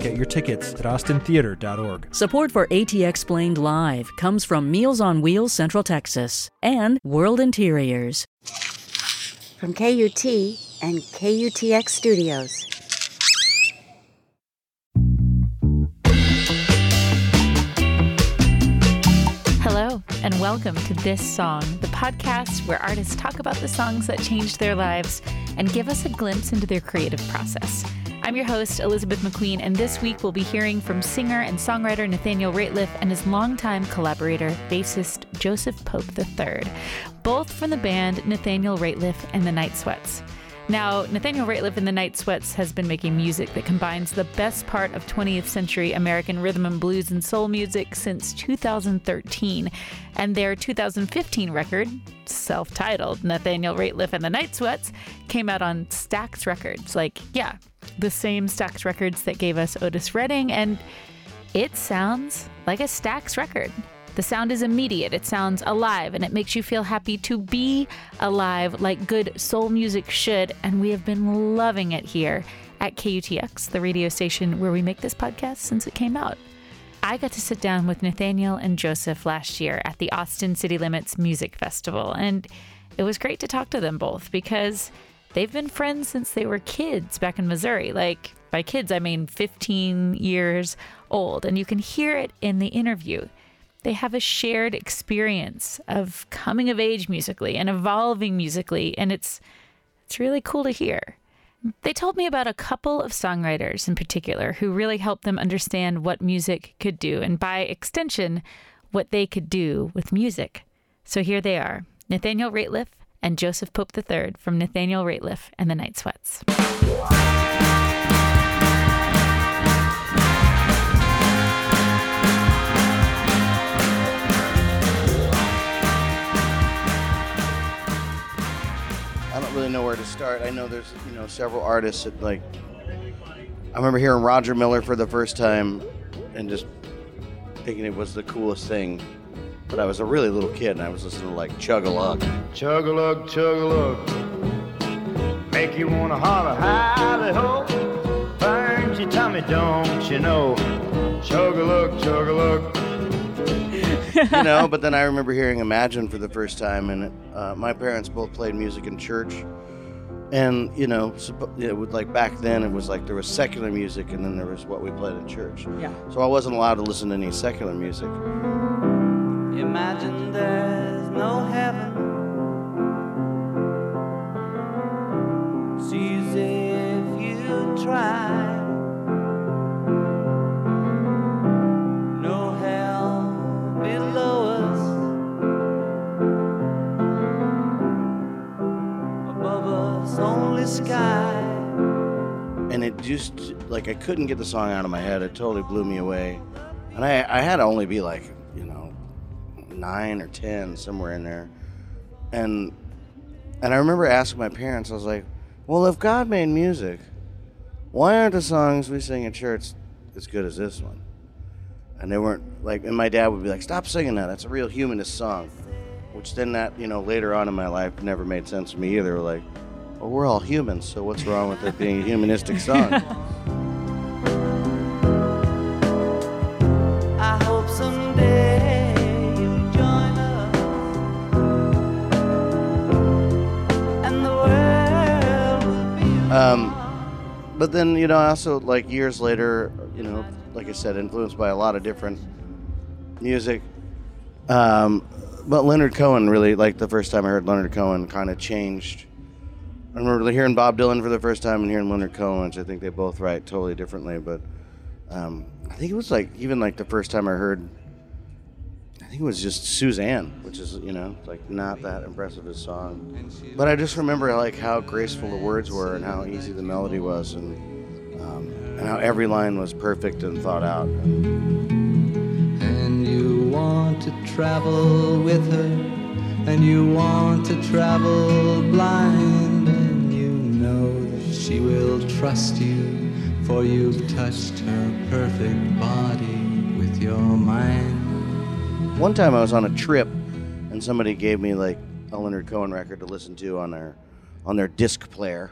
Get your tickets at austintheater.org. Support for AT Explained Live comes from Meals on Wheels Central Texas and World Interiors. From KUT and KUTX Studios. Hello, and welcome to This Song, the podcast where artists talk about the songs that changed their lives and give us a glimpse into their creative process. I'm your host, Elizabeth McQueen, and this week we'll be hearing from singer and songwriter Nathaniel Rateliff and his longtime collaborator, bassist Joseph Pope III, both from the band Nathaniel Rateliff and the Night Sweats. Now, Nathaniel Rateliff and the Night Sweats has been making music that combines the best part of 20th century American rhythm and blues and soul music since 2013. And their 2015 record, self titled Nathaniel Rateliff and the Night Sweats, came out on Stax Records. Like, yeah, the same Stax Records that gave us Otis Redding. And it sounds like a Stax record. The sound is immediate, it sounds alive, and it makes you feel happy to be alive like good soul music should. And we have been loving it here at KUTX, the radio station where we make this podcast since it came out. I got to sit down with Nathaniel and Joseph last year at the Austin City Limits Music Festival, and it was great to talk to them both because they've been friends since they were kids back in Missouri. Like, by kids, I mean 15 years old, and you can hear it in the interview they have a shared experience of coming of age musically and evolving musically and it's it's really cool to hear. They told me about a couple of songwriters in particular who really helped them understand what music could do and by extension what they could do with music. So here they are, Nathaniel Rateliff and Joseph Pope III from Nathaniel Rateliff and the Night Sweats. I don't really know where to start. I know there's you know several artists that like. I remember hearing Roger Miller for the first time, and just thinking it was the coolest thing. But I was a really little kid, and I was listening to like Chug a Lug. Chug a lug, chug a lug. Make you wanna holler, howdy ho. Burns your tummy, don't you know? Chug a lug, chug a lug. you know. But then I remember hearing Imagine for the first time, and uh, my parents both played music in church. And you know, suppo- it would like back then it was like there was secular music, and then there was what we played in church. Yeah. So I wasn't allowed to listen to any secular music. Imagine there's no heaven. If you try. And it just like I couldn't get the song out of my head. It totally blew me away, and I I had to only be like nine or ten somewhere in there, and and I remember asking my parents. I was like, "Well, if God made music, why aren't the songs we sing in church as good as this one?" And they weren't like, and my dad would be like, "Stop singing that. That's a real humanist song," which then that you know later on in my life never made sense to me either. Like. Well, we're all humans, so what's wrong with it being a humanistic song? but then, you know, I also, like, years later, you know, like I said, influenced by a lot of different music. Um, but Leonard Cohen really, like, the first time I heard Leonard Cohen kind of changed. I remember hearing Bob Dylan for the first time and hearing Leonard Cohen, which I think they both write totally differently. But um, I think it was, like, even, like, the first time I heard, I think it was just Suzanne, which is, you know, like, not that impressive a song. But I just remember, like, how graceful the words were and how easy the melody was and, um, and how every line was perfect and thought out. and you want to travel with her and you want to travel blind, and you know that she will trust you, for you've touched her perfect body with your mind. One time I was on a trip, and somebody gave me like a Leonard Cohen record to listen to on their on their disc player,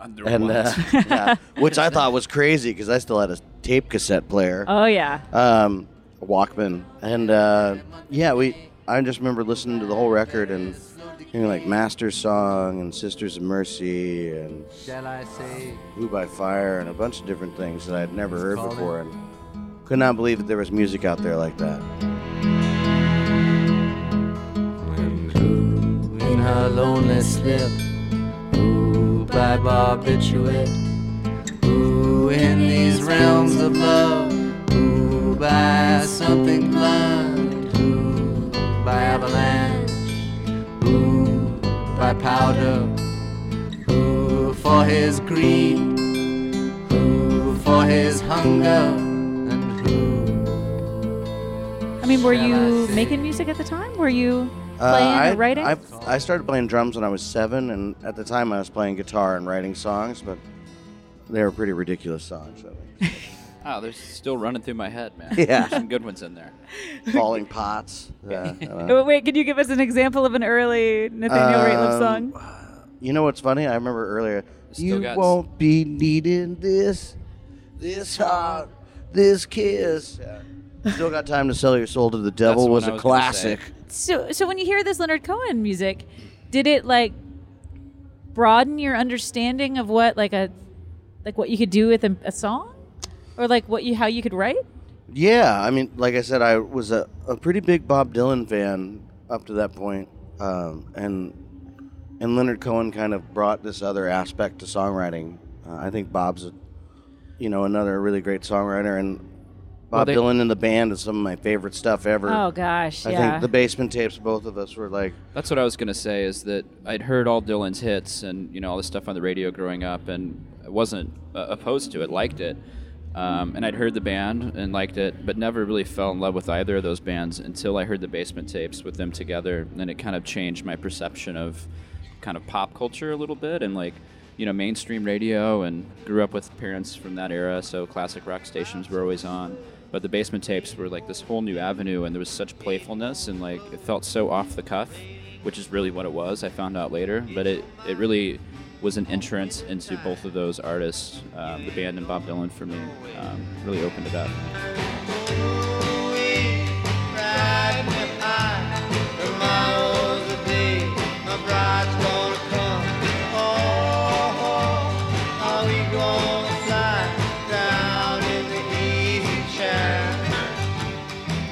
Under and uh, yeah, which I thought was crazy because I still had a tape cassette player, Oh yeah. um, a Walkman, and uh, yeah, we. I just remember listening to the whole record and hearing like Master's Song and Sisters of Mercy and Shall I say? Blue by Fire and a bunch of different things that I'd never heard before, and could not believe that there was music out there like that. In her lonely slip, who by barbiturate, who in these realms of love, who by something blunt, who by avalanche, who by powder, who for his greed, who for his hunger, and who. I mean, were you making music at the time? Were you playing I, writing? I, I started playing drums when I was seven, and at the time I was playing guitar and writing songs, but they were pretty ridiculous songs. I think. Oh, they're still running through my head, man. Yeah. There's some good ones in there. Falling Pots. Uh, I don't know. Wait, can you give us an example of an early Nathaniel Rateliff Um, song? You know what's funny? I remember earlier. Still you got- won't be needing this, this heart, this kiss. Still got time to sell your soul to the devil what was I a was gonna classic. So, so when you hear this Leonard Cohen music, did it like broaden your understanding of what like a like what you could do with a, a song, or like what you how you could write? Yeah, I mean, like I said, I was a, a pretty big Bob Dylan fan up to that point, um, and and Leonard Cohen kind of brought this other aspect to songwriting. Uh, I think Bob's, a, you know, another really great songwriter, and Bob they- Dylan and the band is some of my favorite stuff ever. Oh gosh, I yeah. think the basement tapes, both of us were like, That's what I was gonna say. Is that I'd heard all Dylan's hits and you know all the stuff on the radio growing up, and I wasn't uh, opposed to it, liked it, um, and I'd heard the band and liked it, but never really fell in love with either of those bands until I heard the Basement Tapes with them together, and it kind of changed my perception of kind of pop culture a little bit and like you know mainstream radio, and grew up with parents from that era, so classic rock stations were always on. But the basement tapes were like this whole new avenue, and there was such playfulness, and like it felt so off the cuff, which is really what it was. I found out later, but it it really was an entrance into both of those artists, um, the band and Bob Dylan for me. Um, really opened it up.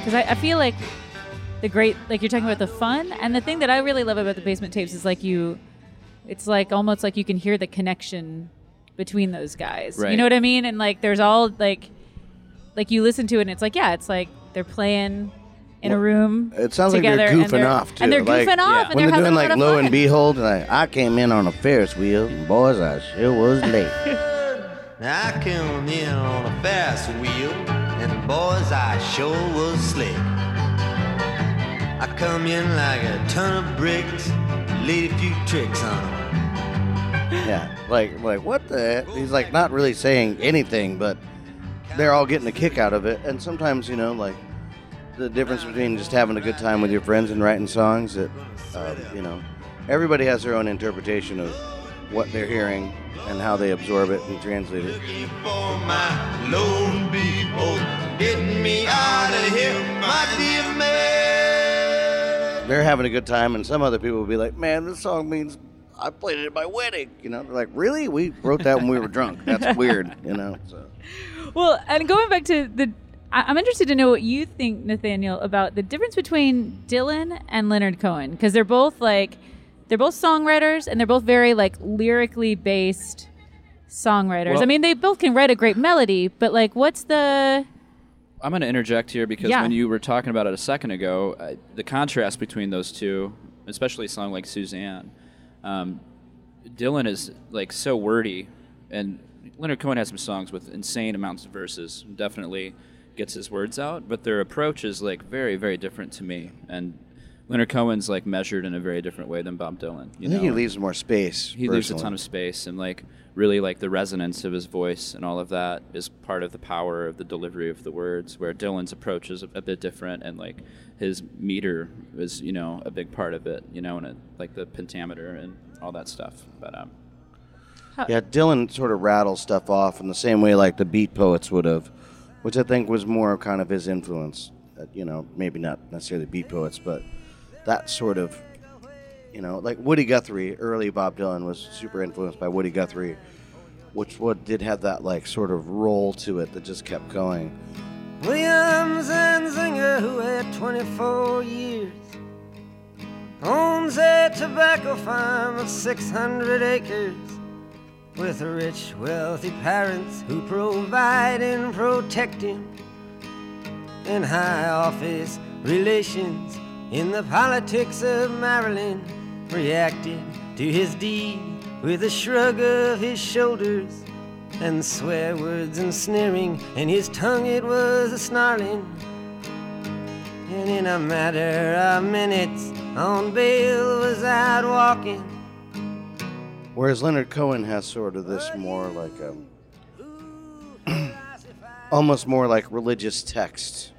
Because I, I feel like the great like you're talking about the fun and the thing that I really love about the basement tapes is like you it's like almost like you can hear the connection between those guys you know what I mean and like there's all like like you listen to it and it's like yeah it's like they're playing in a room it sounds like they're and goofing off too. and they're like, goofing off and when they're, they're, doing like lot of lo fun. and behold, like I came in on a Ferris wheel, and boys, I sure was late. I came in on a Ferris wheel, and the boys, I sure was slick. I come in like a ton of bricks, laid a few tricks on 'em. yeah, like like what the? He's like not really saying anything, but they're all getting a kick out of it. And sometimes you know, like the difference between just having a good time with your friends and writing songs. That um, you know, everybody has their own interpretation of what they're hearing and how they absorb it and translate it. For my lone people, getting me out of here, my dear man. they're having a good time, and some other people will be like, "Man, this song means I played it at my wedding." You know, they're like, "Really? We wrote that when we were drunk. That's weird." You know. So. Well, and going back to the, I'm interested to know what you think, Nathaniel, about the difference between Dylan and Leonard Cohen, because they're both like, they're both songwriters and they're both very like lyrically based songwriters. Well- I mean, they both can write a great melody, but like, what's the? I'm going to interject here because Yeah. when you were talking about it a second ago, uh, the contrast between those two, especially a song like Suzanne, um, Dylan is like so wordy, and Leonard Cohen has some songs with insane amounts of verses. Definitely gets his words out, but their approach is like very, very different to me. And Leonard Cohen's like measured in a very different way than Bob Dylan. You I think know? he leaves more space. he leaves a ton of space and like really like the resonance of his voice and all of that is part of the power of the delivery of the words where dylan's approach is a, a bit different and like his meter is you know a big part of it you know and it, like the pentameter and all that stuff but um Yeah, Dylan sort of rattles stuff off in the same way like the beat poets would have, which I think was more kind of his influence. Uh, you know, maybe not necessarily beat poets, but that sort of, you know, like Woody Guthrie, early Bob Dylan was super influenced by Woody Guthrie, which what did have that like sort of roll to it that just kept going. Williams and Zinger, who had 24 years, owns a tobacco farm of 600 acres. With rich, wealthy parents who provide and protect him, and high office relations in the politics of Maryland reacted to his deed with a shrug of his shoulders and swear words and sneering, and his tongue it was a snarling. And in a matter of minutes, on bail was out walking. Whereas Leonard Cohen has sort of this more like um, almost more like religious text,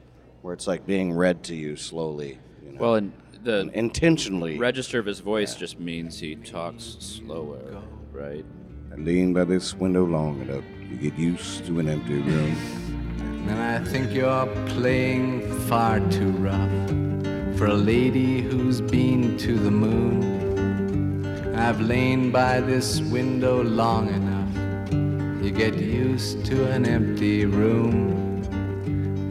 where it's like being read to you slowly. You know? well and the intentionally. register of his voice just means he talks slower right I lean by this window long enough, to get used to an empty room. And I think you're playing far too rough for a lady who's been to the moon. I've lain by this window long enough. You get used to an empty room.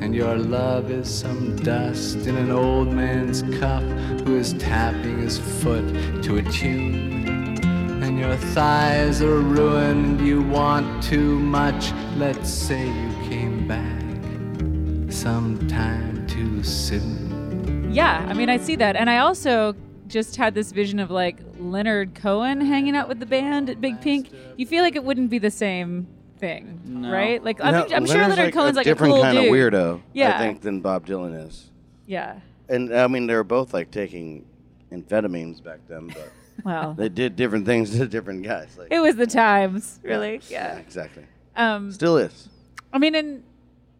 And your love is some dust in an old man's cuff who is tapping his foot to a tune. And your thighs are ruined, you want too much. Let's say you came back sometime too soon. Yeah, I mean, I see that. And I also just had this vision of like Leonard Cohen hanging out with the band at Big Pink. You feel like it wouldn't be the same thing, No. right? Like, You I'm, know, I'm sure Leonard's Leonard Cohen's a like different a cool kind dude. of weirdo, Yeah. I think, than Bob Dylan is. Yeah. And I mean, they were both like taking amphetamines back then, but Well, they did different things to different guys. Like, it was the times, really. yeah, Yeah. exactly. Um, Still is. I mean, and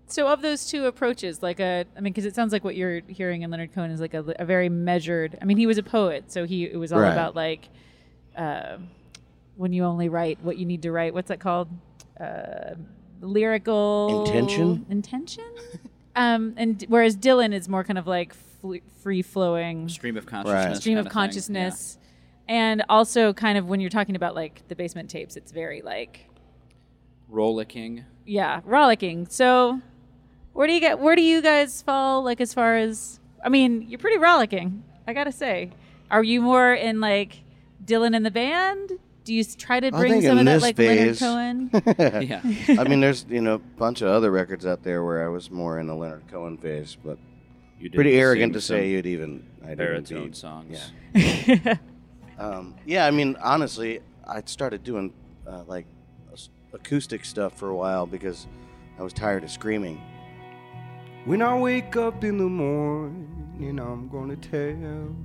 so of those two approaches, like a, I mean, because it sounds like what you're hearing in Leonard Cohen is like a, a very measured. I mean, he was a poet, so he it was all Right. about like uh, when you only write what you need to write. What's that called? Uh, lyrical Intention? Intention. um, and whereas Dylan is more kind of like fl- free flowing stream of consciousness stream kind of thing. consciousness. And also, kind of when you're talking about like the basement tapes, it's very like rollicking yeah, rollicking. So, where do you get? Where do you guys fall? Like as far as, I mean, you're pretty rollicking. I gotta say, are you more in like Dylan and the band? Do you try to bring some of that like phase, Leonard Cohen? yeah I mean, there's you know a bunch of other records out there where I was more in the Leonard Cohen phase, but you pretty arrogant to say you'd even I'd even baritone be- songs Yeah. Um, yeah, I mean, honestly, I started doing uh, like acoustic stuff for a while because I was tired of screaming. When I wake up in the morning, I'm gonna tell.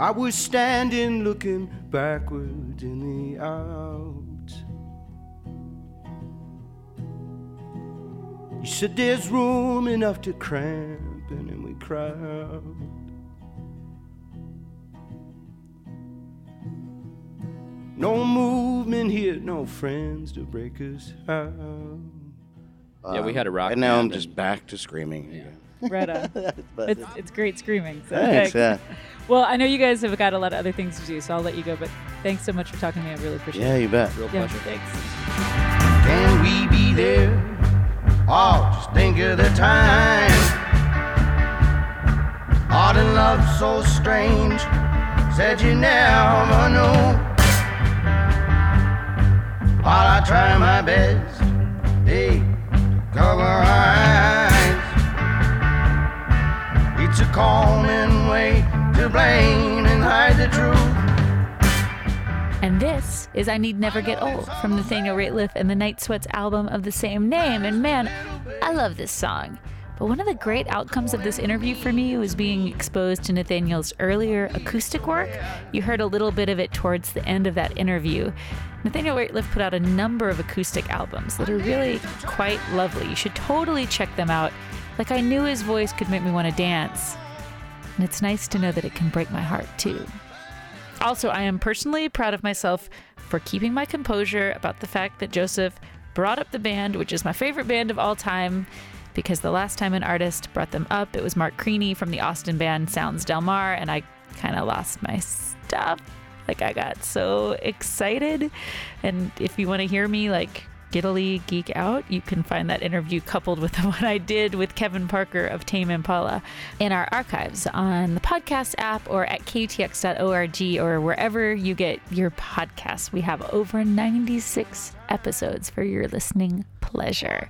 I was standing looking backward in the out. You said there's room enough to cramp, and then we crowd. No movement here, no friends to break us out. Yeah, we had a rock And now I'm band just back to screaming. again. Right on. But- It's, it's great screaming. So Thanks, yeah. Well, I know you guys have got a lot of other things to do, so I'll let you go. But thanks so much for talking to me. I really appreciate Yeah, it. Yeah, you bet. real Yeah, pleasure thanks. Can we be there? Oh, just think of the time. Art and love so strange. Said you never know. While I try my best, hey, cover our It's a common way to blame and hide the truth. And this is I Need Never Get Old from Nathaniel Rateliff and the Night Sweats album of the same name. And man, I love this song. But one of the great outcomes of this interview for me was being exposed to Nathaniel's earlier acoustic work. You heard a little bit of it towards the end of that interview. Nathaniel Rateliff put out a number of acoustic albums that are really quite lovely. You should totally check them out. Like I knew his voice could make me want to dance. And it's nice to know that it can break my heart too. Also, I am personally proud of myself for keeping my composure about the fact that Joseph brought up the band, which is my favorite band of all time, because the last time an artist brought them up, it was Mark Creaney from the Austin band Sounds Del Mar, and I kind of lost my stuff. Like, I got so excited. And if you want to hear me, like, giddily geek out, you can find that interview coupled with the one I did with Kevin Parker of Tame Impala in our archives on the podcast app or at ktx.org or wherever you get your podcasts. We have over 96 episodes for your listening pleasure.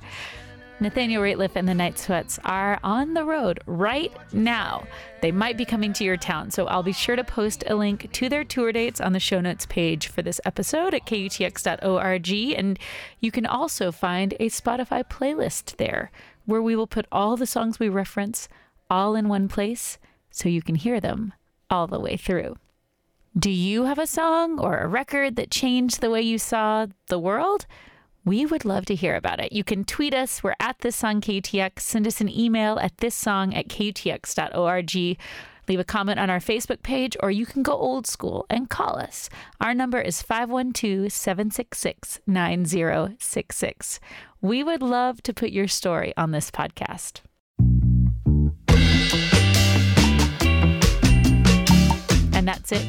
Nathaniel Rateliff and the Night Sweats are on the road right now. They might be coming to your town, so I'll be sure to post a link to their tour dates on the show notes page for this episode at kutx.org. And you can also find a Spotify playlist there where we will put all the songs we reference all in one place so you can hear them all the way through. Do you have a song or a record that changed the way you saw the world? We would love to hear about it. You can tweet us. We're at this song KTX. Send us an email at this song at ktx.org. Leave a comment on our Facebook page, or you can go old school and call us. Our number is 512 766 9066. We would love to put your story on this podcast. And that's it.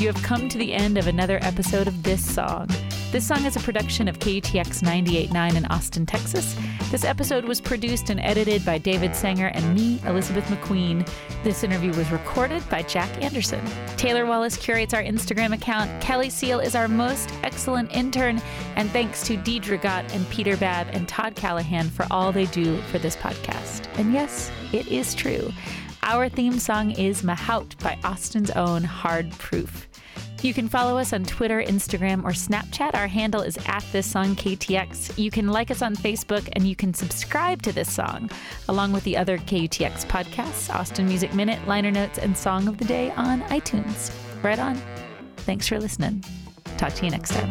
You have come to the end of another episode of This Song. This song is a production of KUTX 98.9 in Austin, Texas. This episode was produced and edited by David Sanger and me, Elizabeth McQueen. This interview was recorded by Jack Anderson. Taylor Wallace curates our Instagram account. Kelly Seal is our most excellent intern. And thanks to Deidre Gott and Peter Babb and Todd Callahan for all they do for this podcast. And yes, it is true. Our theme song is Mahout by Austin's own Hard Proof. You can follow us on Twitter, Instagram, or Snapchat. Our handle is at this song KUTX. You can like us on Facebook and you can subscribe to this song, along with the other KUTX podcasts, Austin Music Minute, Liner Notes, and Song of the Day on iTunes. Right on. Thanks for listening. Talk to you next time.